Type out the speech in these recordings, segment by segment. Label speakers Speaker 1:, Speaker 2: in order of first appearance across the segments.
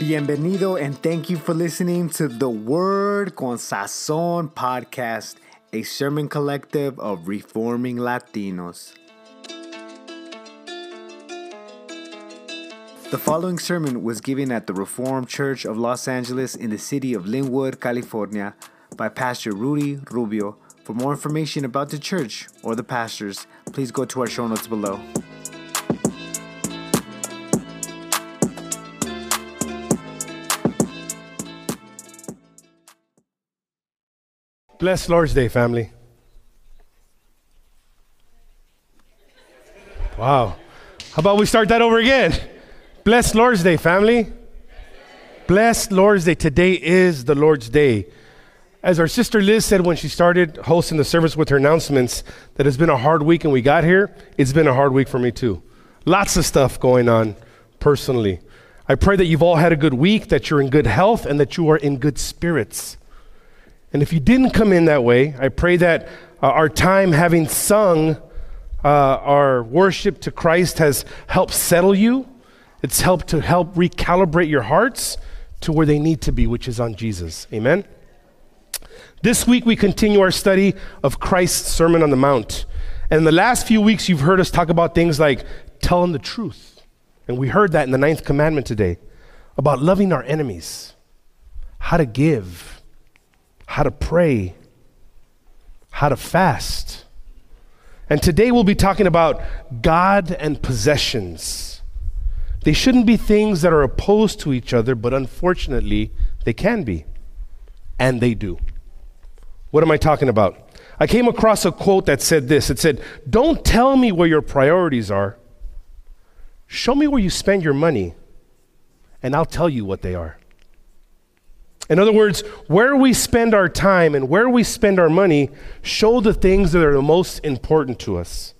Speaker 1: Bienvenido and thank you for listening to the Word con Sazon podcast, a sermon collective of reforming Latinos. The following sermon was given at the Reformed Church of Los Angeles in the city of Lynwood, California, by Pastor Rudy Rubio. For more information about the church or the pastors, please go to our show notes below.
Speaker 2: Bless Lord's Day, family. Wow. How about we start that over again? Bless Lord's Day, family. Bless Lord's Day. Today is the Lord's Day. As our sister Liz said when she started hosting the service with her announcements, that it's been a hard week and we got here. It's been a hard week for me too. Lots of stuff going on personally. I pray that you've all had a good week, that you're in good health, and that you are in good spirits. And if you didn't come in that way, I pray that uh, our time having sung uh, our worship to Christ has helped settle you. It's helped to help recalibrate your hearts to where they need to be, which is on Jesus. Amen. This week we continue our study of Christ's Sermon on the Mount. And in the last few weeks, you've heard us talk about things like telling the truth. And we heard that in the ninth commandment today about loving our enemies, how to give, how to pray, how to fast. And today we'll be talking about God and possessions. They shouldn't be things that are opposed to each other, but unfortunately, they can be. And they do. What am I talking about? I came across a quote that said this it said, Don't tell me where your priorities are. Show me where you spend your money, and I'll tell you what they are. In other words, where we spend our time and where we spend our money show the things that are the most important to us.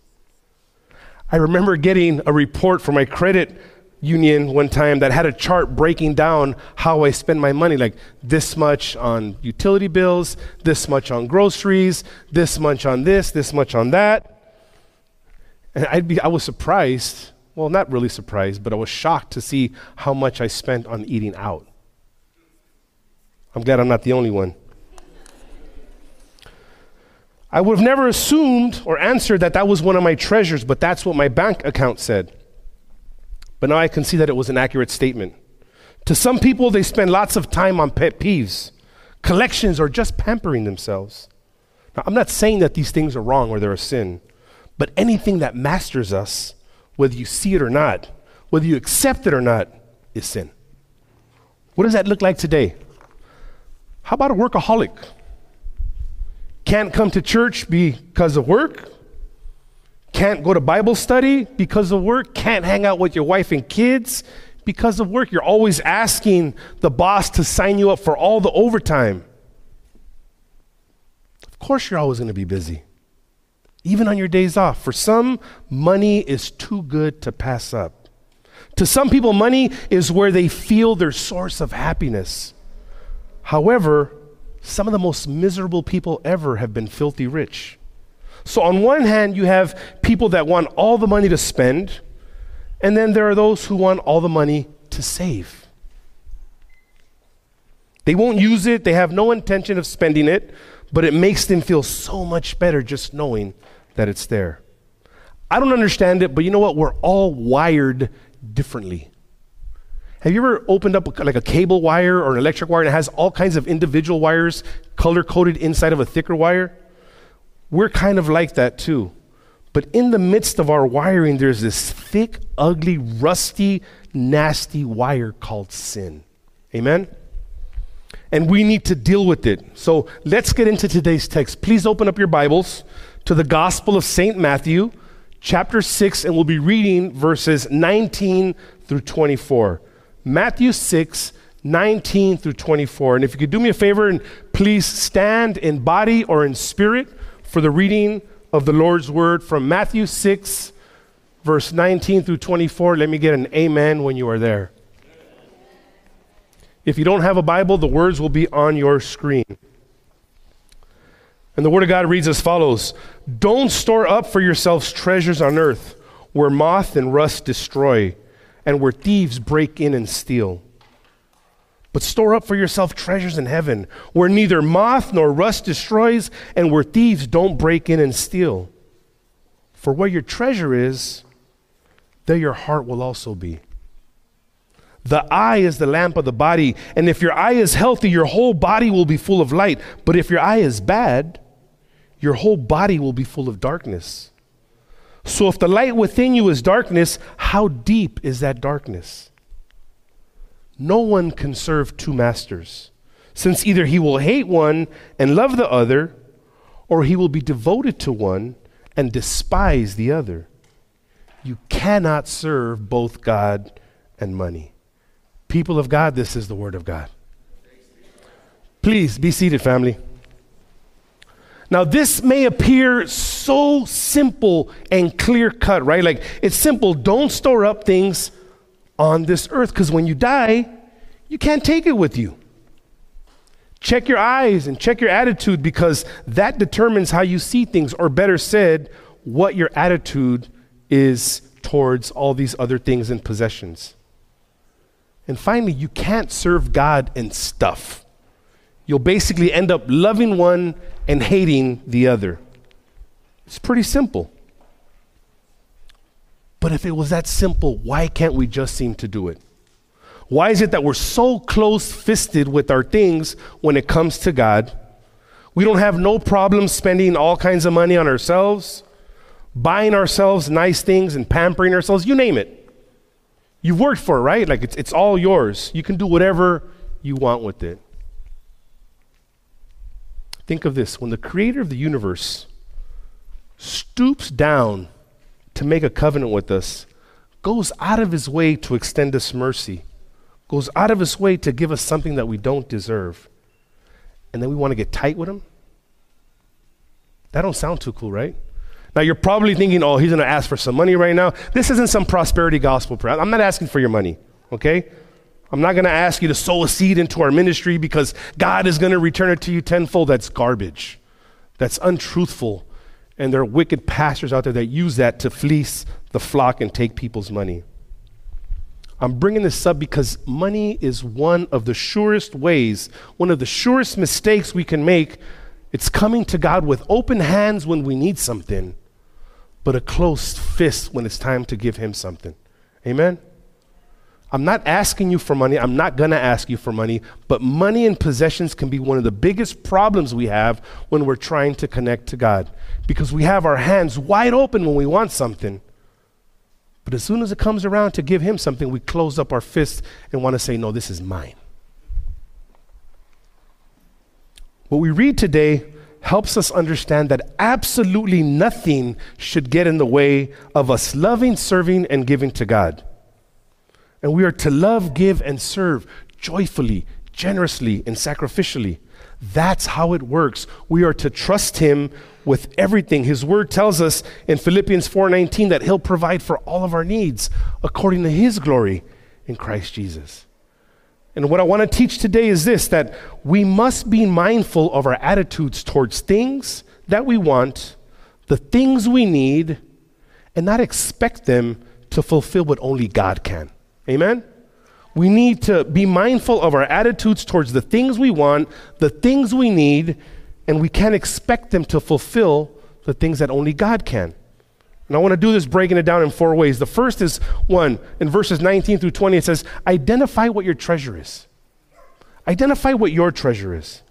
Speaker 2: I remember getting a report from my credit union one time that had a chart breaking down how I spend my money like this much on utility bills, this much on groceries, this much on this, this much on that. And I'd be I was surprised, well not really surprised, but I was shocked to see how much I spent on eating out. I'm glad I'm not the only one. I would have never assumed or answered that that was one of my treasures, but that's what my bank account said. But now I can see that it was an accurate statement. To some people, they spend lots of time on pet peeves, collections, or just pampering themselves. Now, I'm not saying that these things are wrong or they're a sin, but anything that masters us, whether you see it or not, whether you accept it or not, is sin. What does that look like today? How about a workaholic? Can't come to church because of work? Can't go to Bible study because of work? Can't hang out with your wife and kids because of work? You're always asking the boss to sign you up for all the overtime. Of course, you're always going to be busy, even on your days off. For some, money is too good to pass up. To some people, money is where they feel their source of happiness. However, some of the most miserable people ever have been filthy rich. So, on one hand, you have people that want all the money to spend, and then there are those who want all the money to save. They won't use it, they have no intention of spending it, but it makes them feel so much better just knowing that it's there. I don't understand it, but you know what? We're all wired differently. Have you ever opened up like a cable wire or an electric wire and it has all kinds of individual wires color coded inside of a thicker wire? We're kind of like that too. But in the midst of our wiring, there's this thick, ugly, rusty, nasty wire called sin. Amen? And we need to deal with it. So let's get into today's text. Please open up your Bibles to the Gospel of St. Matthew, chapter 6, and we'll be reading verses 19 through 24. Matthew 6, 19 through 24. And if you could do me a favor and please stand in body or in spirit for the reading of the Lord's word from Matthew 6, verse 19 through 24. Let me get an amen when you are there. If you don't have a Bible, the words will be on your screen. And the Word of God reads as follows Don't store up for yourselves treasures on earth where moth and rust destroy, and where thieves break in and steal. But store up for yourself treasures in heaven, where neither moth nor rust destroys, and where thieves don't break in and steal. For where your treasure is, there your heart will also be. The eye is the lamp of the body, and if your eye is healthy, your whole body will be full of light. But if your eye is bad, your whole body will be full of darkness. So if the light within you is darkness, how deep is that darkness? No one can serve two masters, since either he will hate one and love the other, or he will be devoted to one and despise the other. You cannot serve both God and money. People of God, this is the Word of God. Please be seated, family. Now, this may appear so simple and clear cut, right? Like, it's simple. Don't store up things on this earth because when you die, you can't take it with you. Check your eyes and check your attitude because that determines how you see things, or better said, what your attitude is towards all these other things and possessions. And finally, you can't serve God and stuff. You'll basically end up loving one and hating the other. It's pretty simple. But if it was that simple, why can't we just seem to do it? Why is it that we're so close fisted with our things when it comes to God? We don't have no problem spending all kinds of money on ourselves, buying ourselves nice things and pampering ourselves, you name it. You've worked for it, right? Like it's, it's all yours. You can do whatever you want with it. Think of this when the creator of the universe stoops down to make a covenant with us, goes out of his way to extend us mercy, goes out of his way to give us something that we don't deserve, and then we want to get tight with him? That don't sound too cool, right? Now you're probably thinking, oh, he's going to ask for some money right now. This isn't some prosperity gospel prayer. I'm not asking for your money, okay? I'm not going to ask you to sow a seed into our ministry because God is going to return it to you tenfold. That's garbage. That's untruthful. And there are wicked pastors out there that use that to fleece the flock and take people's money. I'm bringing this up because money is one of the surest ways, one of the surest mistakes we can make. It's coming to God with open hands when we need something, but a closed fist when it's time to give Him something. Amen? I'm not asking you for money. I'm not going to ask you for money. But money and possessions can be one of the biggest problems we have when we're trying to connect to God because we have our hands wide open when we want something. But as soon as it comes around to give Him something, we close up our fists and want to say, No, this is mine. What we read today helps us understand that absolutely nothing should get in the way of us loving, serving, and giving to God. And we are to love, give, and serve joyfully, generously, and sacrificially. That's how it works. We are to trust him with everything. His word tells us in Philippians 4:19 that he'll provide for all of our needs according to his glory in Christ Jesus. And what I want to teach today is this that we must be mindful of our attitudes towards things that we want, the things we need, and not expect them to fulfill what only God can. Amen? We need to be mindful of our attitudes towards the things we want, the things we need, and we can't expect them to fulfill the things that only God can. And I want to do this breaking it down in four ways. The first is one, in verses 19 through 20, it says, Identify what your treasure is. Identify what your treasure is.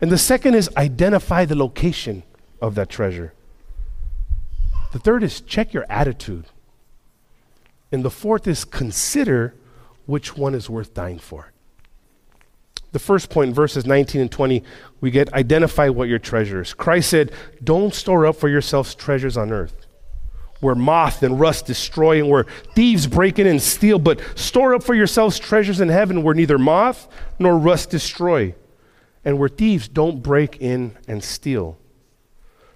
Speaker 2: And the second is identify the location of that treasure. The third is check your attitude. And the fourth is consider which one is worth dying for. The first point, verses 19 and 20, we get identify what your treasure is. Christ said, Don't store up for yourselves treasures on earth, where moth and rust destroy and where thieves break in and steal, but store up for yourselves treasures in heaven where neither moth nor rust destroy, and where thieves don't break in and steal.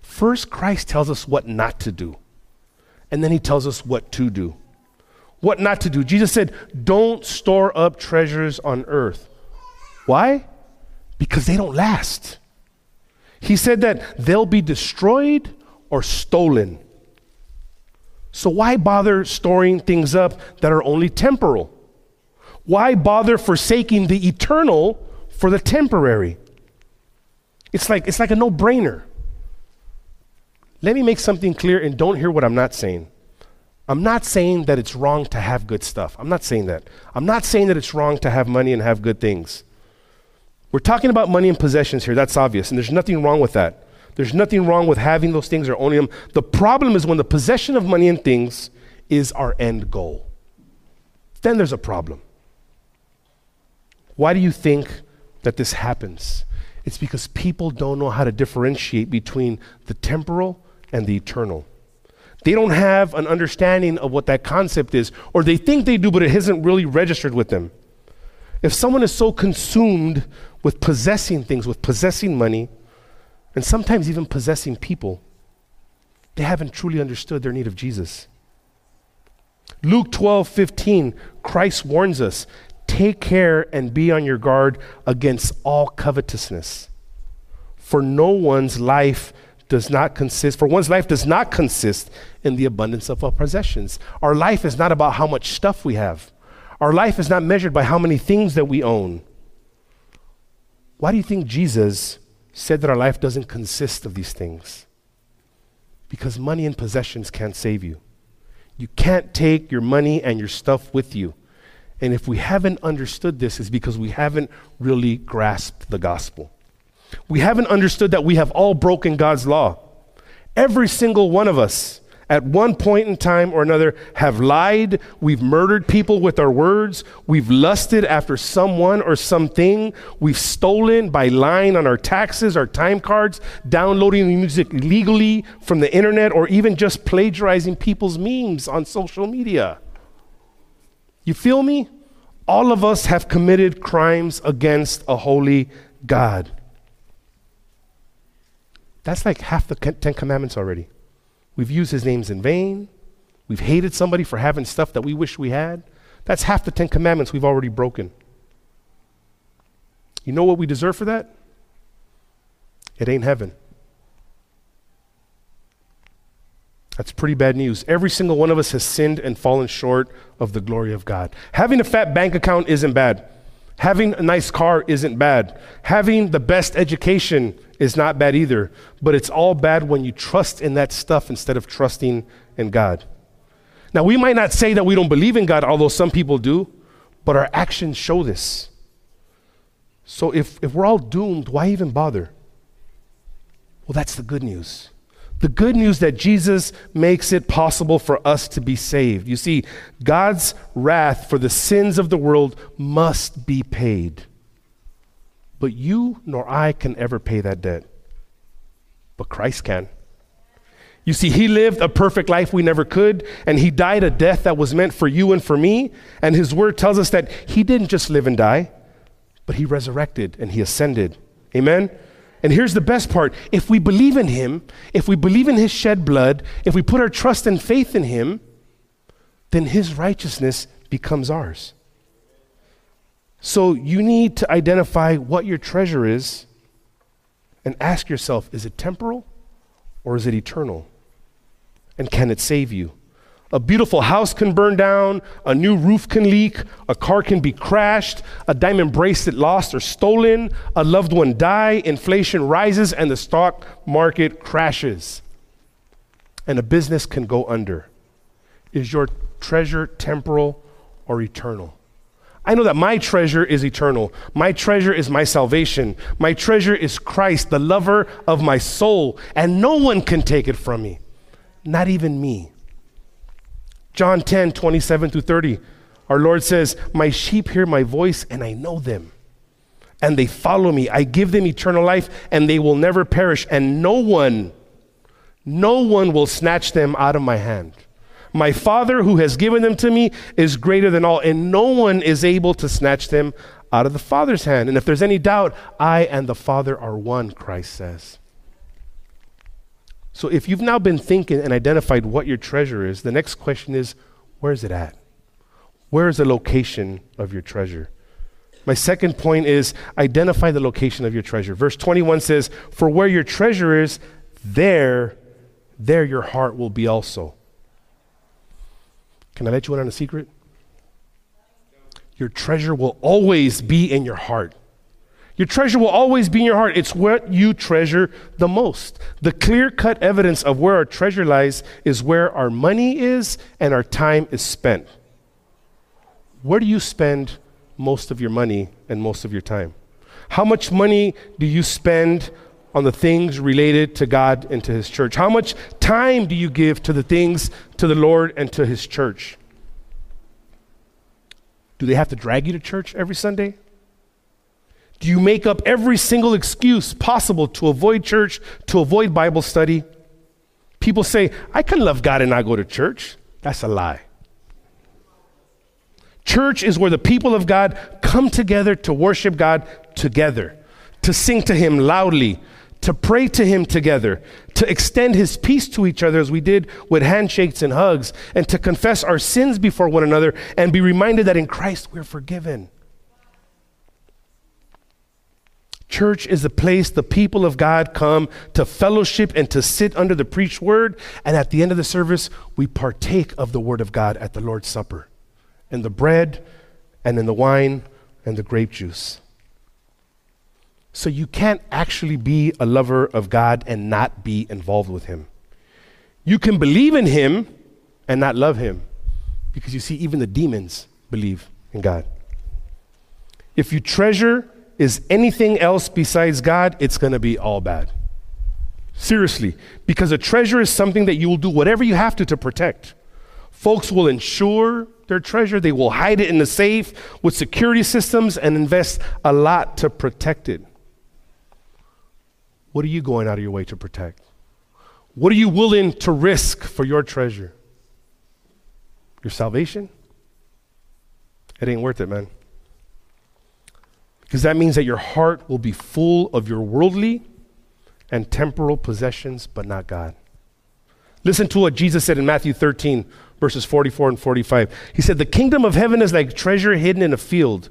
Speaker 2: First, Christ tells us what not to do, and then he tells us what to do what not to do. Jesus said, Don't store up treasures on earth. Why? Because they don't last. He said that they'll be destroyed or stolen. So why bother storing things up that are only temporal? Why bother forsaking the eternal for the temporary? It's like, it's like a no brainer. Let me make something clear and don't hear what I'm not saying. I'm not saying that it's wrong to have good stuff. I'm not saying that. I'm not saying that it's wrong to have money and have good things. We're talking about money and possessions here. That's obvious. And there's nothing wrong with that. There's nothing wrong with having those things or owning them. The problem is when the possession of money and things is our end goal. Then there's a problem. Why do you think that this happens? It's because people don't know how to differentiate between the temporal and the eternal. They don't have an understanding of what that concept is, or they think they do, but it isn't really registered with them. If someone is so consumed with possessing things, with possessing money, and sometimes even possessing people, they haven't truly understood their need of Jesus. Luke 12, 15, Christ warns us take care and be on your guard against all covetousness. For no one's life does not consist, for one's life does not consist in the abundance of our possessions. Our life is not about how much stuff we have. Our life is not measured by how many things that we own. Why do you think Jesus said that our life doesn't consist of these things? Because money and possessions can't save you. You can't take your money and your stuff with you. And if we haven't understood this, it's because we haven't really grasped the gospel. We haven't understood that we have all broken God's law. Every single one of us, at one point in time or another, have lied. We've murdered people with our words. We've lusted after someone or something. We've stolen by lying on our taxes, our time cards, downloading music legally from the internet, or even just plagiarizing people's memes on social media. You feel me? All of us have committed crimes against a holy God. That's like half the Ten Commandments already. We've used his names in vain. We've hated somebody for having stuff that we wish we had. That's half the Ten Commandments we've already broken. You know what we deserve for that? It ain't heaven. That's pretty bad news. Every single one of us has sinned and fallen short of the glory of God. Having a fat bank account isn't bad. Having a nice car isn't bad. Having the best education is not bad either. But it's all bad when you trust in that stuff instead of trusting in God. Now, we might not say that we don't believe in God, although some people do, but our actions show this. So if, if we're all doomed, why even bother? Well, that's the good news. The good news that Jesus makes it possible for us to be saved. You see, God's wrath for the sins of the world must be paid. But you nor I can ever pay that debt. But Christ can. You see, He lived a perfect life we never could, and He died a death that was meant for you and for me. And His Word tells us that He didn't just live and die, but He resurrected and He ascended. Amen? And here's the best part if we believe in him, if we believe in his shed blood, if we put our trust and faith in him, then his righteousness becomes ours. So you need to identify what your treasure is and ask yourself is it temporal or is it eternal? And can it save you? A beautiful house can burn down, a new roof can leak, a car can be crashed, a diamond bracelet lost or stolen, a loved one die, inflation rises, and the stock market crashes. And a business can go under. Is your treasure temporal or eternal? I know that my treasure is eternal. My treasure is my salvation. My treasure is Christ, the lover of my soul, and no one can take it from me, not even me. John 10, 27 through 30. Our Lord says, My sheep hear my voice, and I know them. And they follow me. I give them eternal life, and they will never perish. And no one, no one will snatch them out of my hand. My Father, who has given them to me, is greater than all, and no one is able to snatch them out of the Father's hand. And if there's any doubt, I and the Father are one, Christ says. So if you've now been thinking and identified what your treasure is, the next question is where is it at? Where is the location of your treasure? My second point is identify the location of your treasure. Verse 21 says, For where your treasure is, there, there your heart will be also. Can I let you in on a secret? Your treasure will always be in your heart. Your treasure will always be in your heart. It's what you treasure the most. The clear cut evidence of where our treasure lies is where our money is and our time is spent. Where do you spend most of your money and most of your time? How much money do you spend on the things related to God and to His church? How much time do you give to the things to the Lord and to His church? Do they have to drag you to church every Sunday? Do you make up every single excuse possible to avoid church, to avoid Bible study? People say, I can love God and not go to church. That's a lie. Church is where the people of God come together to worship God together, to sing to Him loudly, to pray to Him together, to extend His peace to each other as we did with handshakes and hugs, and to confess our sins before one another and be reminded that in Christ we're forgiven. Church is a place the people of God come to fellowship and to sit under the preached word. And at the end of the service, we partake of the word of God at the Lord's Supper, in the bread and in the wine and the grape juice. So you can't actually be a lover of God and not be involved with Him. You can believe in Him and not love Him because you see, even the demons believe in God. If you treasure is anything else besides God, it's going to be all bad. Seriously, because a treasure is something that you will do whatever you have to to protect. Folks will insure their treasure, they will hide it in the safe with security systems and invest a lot to protect it. What are you going out of your way to protect? What are you willing to risk for your treasure? Your salvation? It ain't worth it, man because that means that your heart will be full of your worldly and temporal possessions, but not God. Listen to what Jesus said in Matthew 13, verses 44 and 45. He said, The kingdom of heaven is like treasure hidden in a field,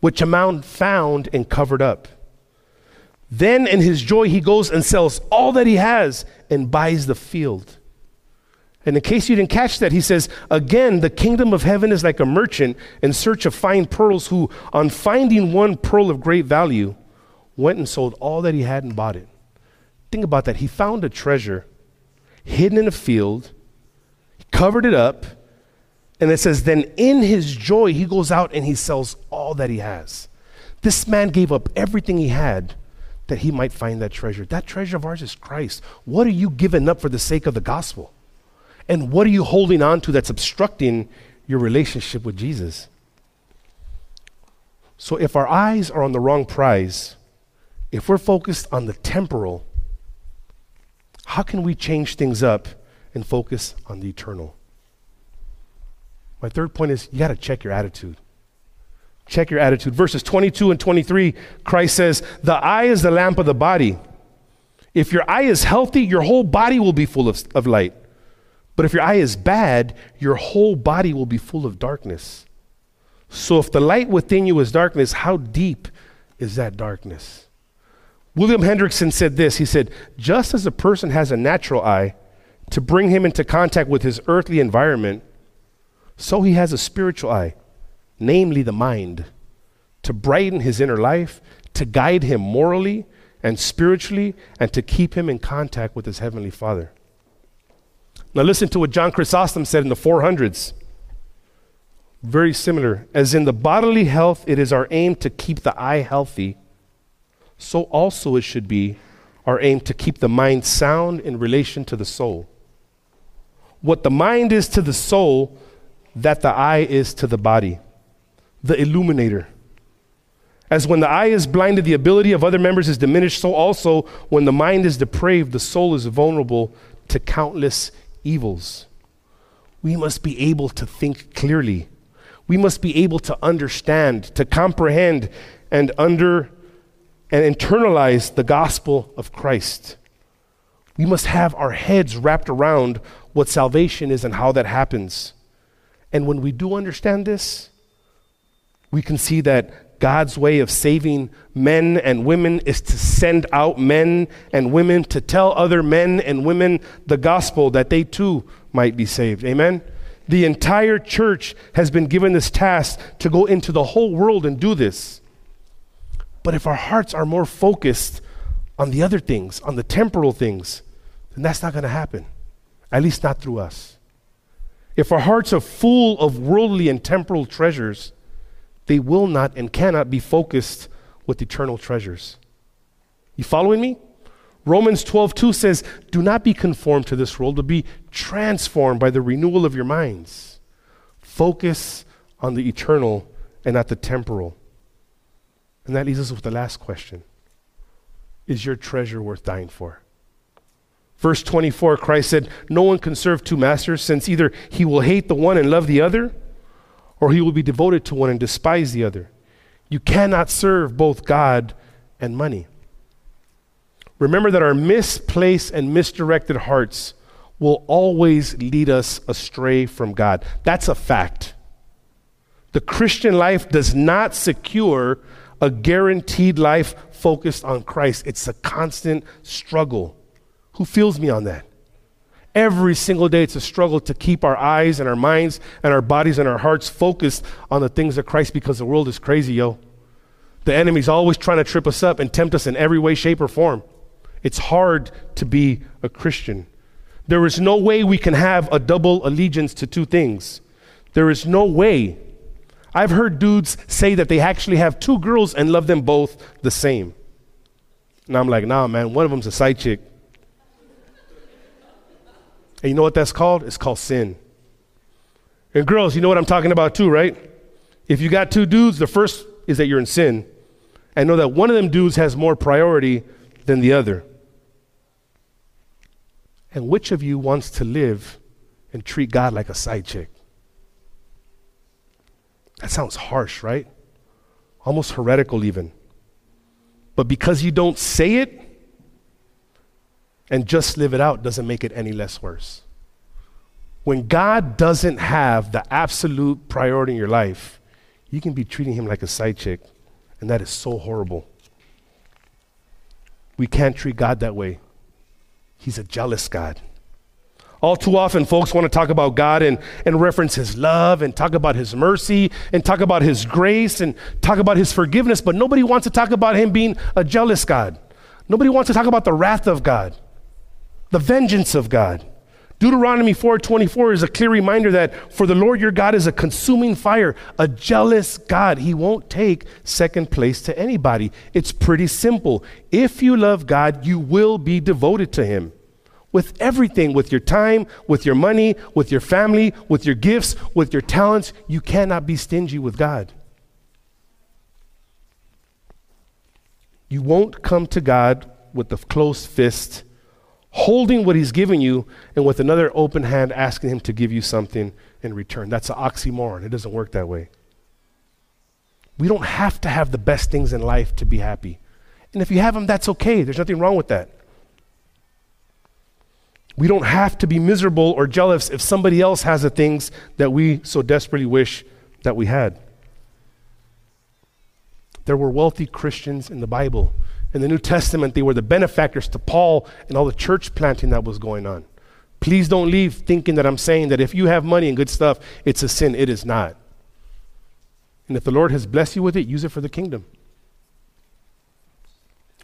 Speaker 2: which a man found and covered up. Then, in his joy, he goes and sells all that he has and buys the field. And in case you didn't catch that, he says, Again, the kingdom of heaven is like a merchant in search of fine pearls who, on finding one pearl of great value, went and sold all that he had and bought it. Think about that. He found a treasure hidden in a field, covered it up, and it says, Then in his joy, he goes out and he sells all that he has. This man gave up everything he had that he might find that treasure. That treasure of ours is Christ. What are you giving up for the sake of the gospel? And what are you holding on to that's obstructing your relationship with Jesus? So if our eyes are on the wrong prize, if we're focused on the temporal, how can we change things up and focus on the eternal? My third point is you got to check your attitude. Check your attitude. Verses 22 and 23, Christ says, The eye is the lamp of the body. If your eye is healthy, your whole body will be full of, of light. But if your eye is bad, your whole body will be full of darkness. So if the light within you is darkness, how deep is that darkness? William Hendriksen said this He said, Just as a person has a natural eye to bring him into contact with his earthly environment, so he has a spiritual eye, namely the mind, to brighten his inner life, to guide him morally and spiritually, and to keep him in contact with his heavenly Father. Now, listen to what John Chrysostom said in the 400s. Very similar. As in the bodily health, it is our aim to keep the eye healthy, so also it should be our aim to keep the mind sound in relation to the soul. What the mind is to the soul, that the eye is to the body, the illuminator. As when the eye is blinded, the ability of other members is diminished, so also when the mind is depraved, the soul is vulnerable to countless evils. We must be able to think clearly. We must be able to understand, to comprehend, and under and internalize the gospel of Christ. We must have our heads wrapped around what salvation is and how that happens. And when we do understand this, we can see that God's way of saving men and women is to send out men and women to tell other men and women the gospel that they too might be saved. Amen? The entire church has been given this task to go into the whole world and do this. But if our hearts are more focused on the other things, on the temporal things, then that's not going to happen. At least not through us. If our hearts are full of worldly and temporal treasures, they will not and cannot be focused with eternal treasures. You following me? Romans 12, 2 says, Do not be conformed to this world, but be transformed by the renewal of your minds. Focus on the eternal and not the temporal. And that leaves us with the last question Is your treasure worth dying for? Verse 24, Christ said, No one can serve two masters, since either he will hate the one and love the other, or he will be devoted to one and despise the other. You cannot serve both God and money. Remember that our misplaced and misdirected hearts will always lead us astray from God. That's a fact. The Christian life does not secure a guaranteed life focused on Christ, it's a constant struggle. Who feels me on that? Every single day, it's a struggle to keep our eyes and our minds and our bodies and our hearts focused on the things of Christ because the world is crazy, yo. The enemy's always trying to trip us up and tempt us in every way, shape, or form. It's hard to be a Christian. There is no way we can have a double allegiance to two things. There is no way. I've heard dudes say that they actually have two girls and love them both the same. And I'm like, nah, man, one of them's a side chick. And you know what that's called? It's called sin. And girls, you know what I'm talking about too, right? If you got two dudes, the first is that you're in sin. And know that one of them dudes has more priority than the other. And which of you wants to live and treat God like a side chick? That sounds harsh, right? Almost heretical, even. But because you don't say it and just live it out doesn't make it any less worse. When God doesn't have the absolute priority in your life, you can be treating him like a side chick, and that is so horrible. We can't treat God that way. He's a jealous God. All too often, folks want to talk about God and, and reference His love and talk about His mercy and talk about His grace and talk about His forgiveness, but nobody wants to talk about Him being a jealous God. Nobody wants to talk about the wrath of God, the vengeance of God. Deuteronomy 4:24 is a clear reminder that for the Lord your God is a consuming fire, a jealous God. He won't take second place to anybody. It's pretty simple. If you love God, you will be devoted to him. With everything, with your time, with your money, with your family, with your gifts, with your talents, you cannot be stingy with God. You won't come to God with a closed fist holding what he's given you and with another open hand asking him to give you something in return. That's an oxymoron. It doesn't work that way. We don't have to have the best things in life to be happy. And if you have them, that's okay. There's nothing wrong with that. We don't have to be miserable or jealous if somebody else has the things that we so desperately wish that we had. There were wealthy Christians in the Bible in the New Testament, they were the benefactors to Paul and all the church planting that was going on. Please don't leave thinking that I'm saying that if you have money and good stuff, it's a sin. It is not. And if the Lord has blessed you with it, use it for the kingdom.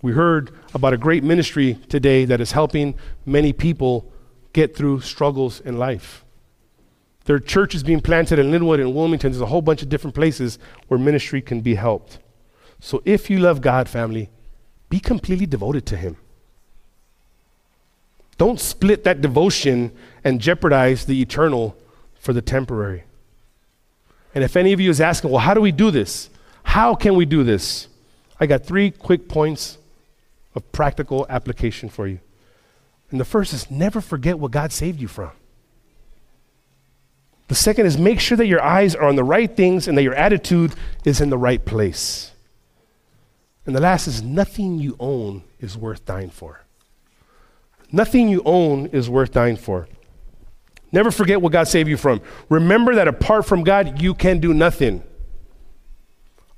Speaker 2: We heard about a great ministry today that is helping many people get through struggles in life. There are churches being planted in Lynwood and Wilmington. There's a whole bunch of different places where ministry can be helped. So if you love God, family, be completely devoted to Him. Don't split that devotion and jeopardize the eternal for the temporary. And if any of you is asking, well, how do we do this? How can we do this? I got three quick points of practical application for you. And the first is never forget what God saved you from. The second is make sure that your eyes are on the right things and that your attitude is in the right place. And the last is nothing you own is worth dying for. Nothing you own is worth dying for. Never forget what God saved you from. Remember that apart from God, you can do nothing.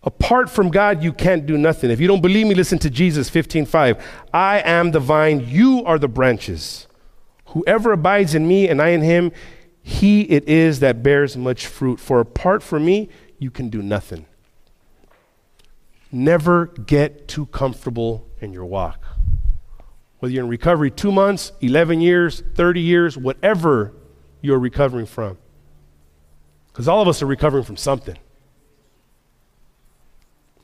Speaker 2: Apart from God, you can't do nothing. If you don't believe me, listen to Jesus 15:5. I am the vine, you are the branches. Whoever abides in me and I in him, He it is that bears much fruit, for apart from me, you can do nothing. Never get too comfortable in your walk. Whether you're in recovery two months, 11 years, 30 years, whatever you're recovering from. Because all of us are recovering from something.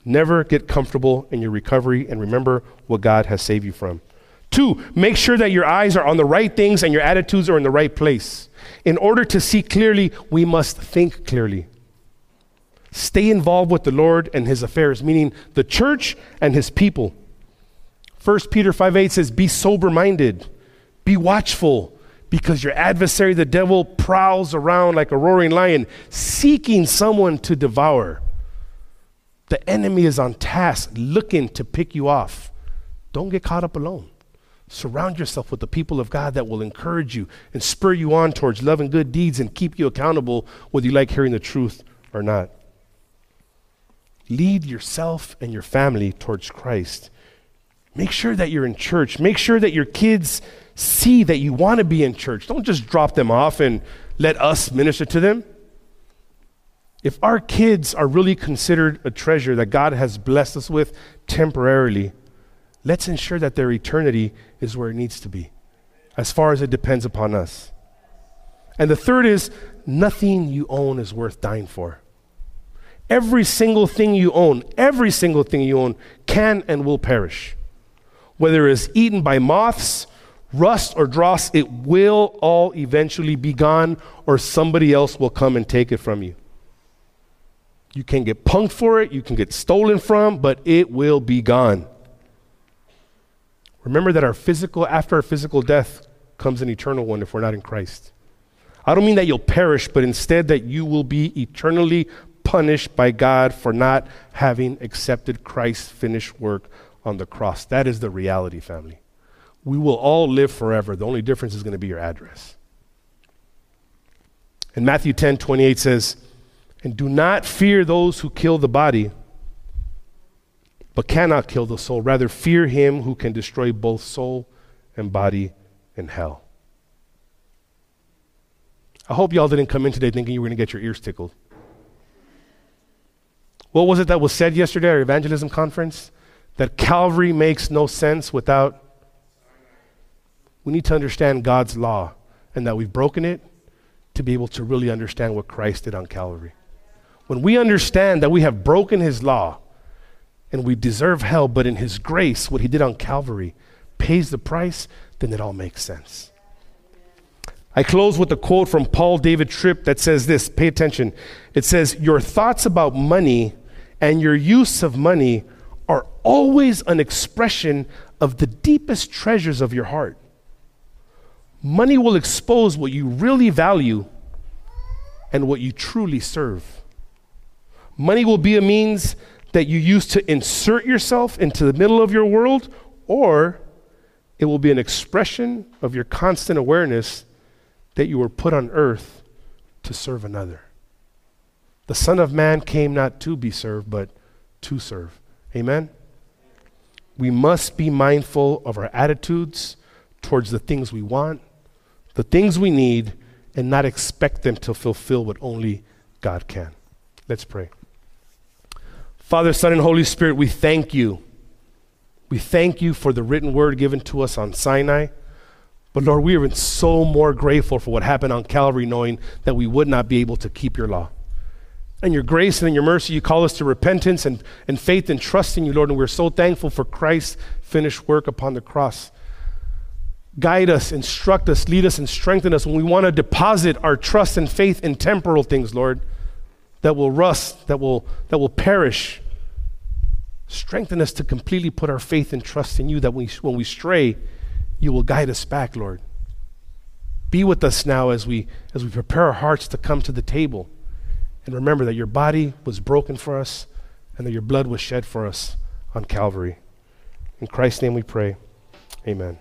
Speaker 2: Never get comfortable in your recovery and remember what God has saved you from. Two, make sure that your eyes are on the right things and your attitudes are in the right place. In order to see clearly, we must think clearly. Stay involved with the Lord and his affairs, meaning the church and his people. 1 Peter 5 8 says, Be sober minded, be watchful, because your adversary, the devil, prowls around like a roaring lion, seeking someone to devour. The enemy is on task, looking to pick you off. Don't get caught up alone. Surround yourself with the people of God that will encourage you and spur you on towards love and good deeds and keep you accountable, whether you like hearing the truth or not. Lead yourself and your family towards Christ. Make sure that you're in church. Make sure that your kids see that you want to be in church. Don't just drop them off and let us minister to them. If our kids are really considered a treasure that God has blessed us with temporarily, let's ensure that their eternity is where it needs to be, as far as it depends upon us. And the third is nothing you own is worth dying for. Every single thing you own, every single thing you own can and will perish. Whether it's eaten by moths, rust, or dross, it will all eventually be gone, or somebody else will come and take it from you. You can get punked for it, you can get stolen from, but it will be gone. Remember that our physical, after our physical death, comes an eternal one if we're not in Christ. I don't mean that you'll perish, but instead that you will be eternally punished by God for not having accepted Christ's finished work on the cross. That is the reality, family. We will all live forever. The only difference is going to be your address. And Matthew 10 28 says, And do not fear those who kill the body, but cannot kill the soul. Rather, fear him who can destroy both soul and body in hell. I hope y'all didn't come in today thinking you were going to get your ears tickled. What was it that was said yesterday at our evangelism conference? That Calvary makes no sense without. We need to understand God's law and that we've broken it to be able to really understand what Christ did on Calvary. When we understand that we have broken his law and we deserve hell, but in his grace, what he did on Calvary pays the price, then it all makes sense. I close with a quote from Paul David Tripp that says this pay attention. It says, Your thoughts about money and your use of money are always an expression of the deepest treasures of your heart. Money will expose what you really value and what you truly serve. Money will be a means that you use to insert yourself into the middle of your world, or it will be an expression of your constant awareness that you were put on earth to serve another. The Son of Man came not to be served, but to serve. Amen? We must be mindful of our attitudes towards the things we want, the things we need, and not expect them to fulfill what only God can. Let's pray. Father, Son, and Holy Spirit, we thank you. We thank you for the written word given to us on Sinai. But Lord, we are so more grateful for what happened on Calvary, knowing that we would not be able to keep your law. And your grace and your mercy, you call us to repentance and, and faith and trust in you, Lord. And we're so thankful for Christ's finished work upon the cross. Guide us, instruct us, lead us, and strengthen us when we want to deposit our trust and faith in temporal things, Lord, that will rust, that will, that will perish. Strengthen us to completely put our faith and trust in you, that we, when we stray, you will guide us back, Lord. Be with us now as we, as we prepare our hearts to come to the table. And remember that your body was broken for us and that your blood was shed for us on Calvary. In Christ's name we pray. Amen.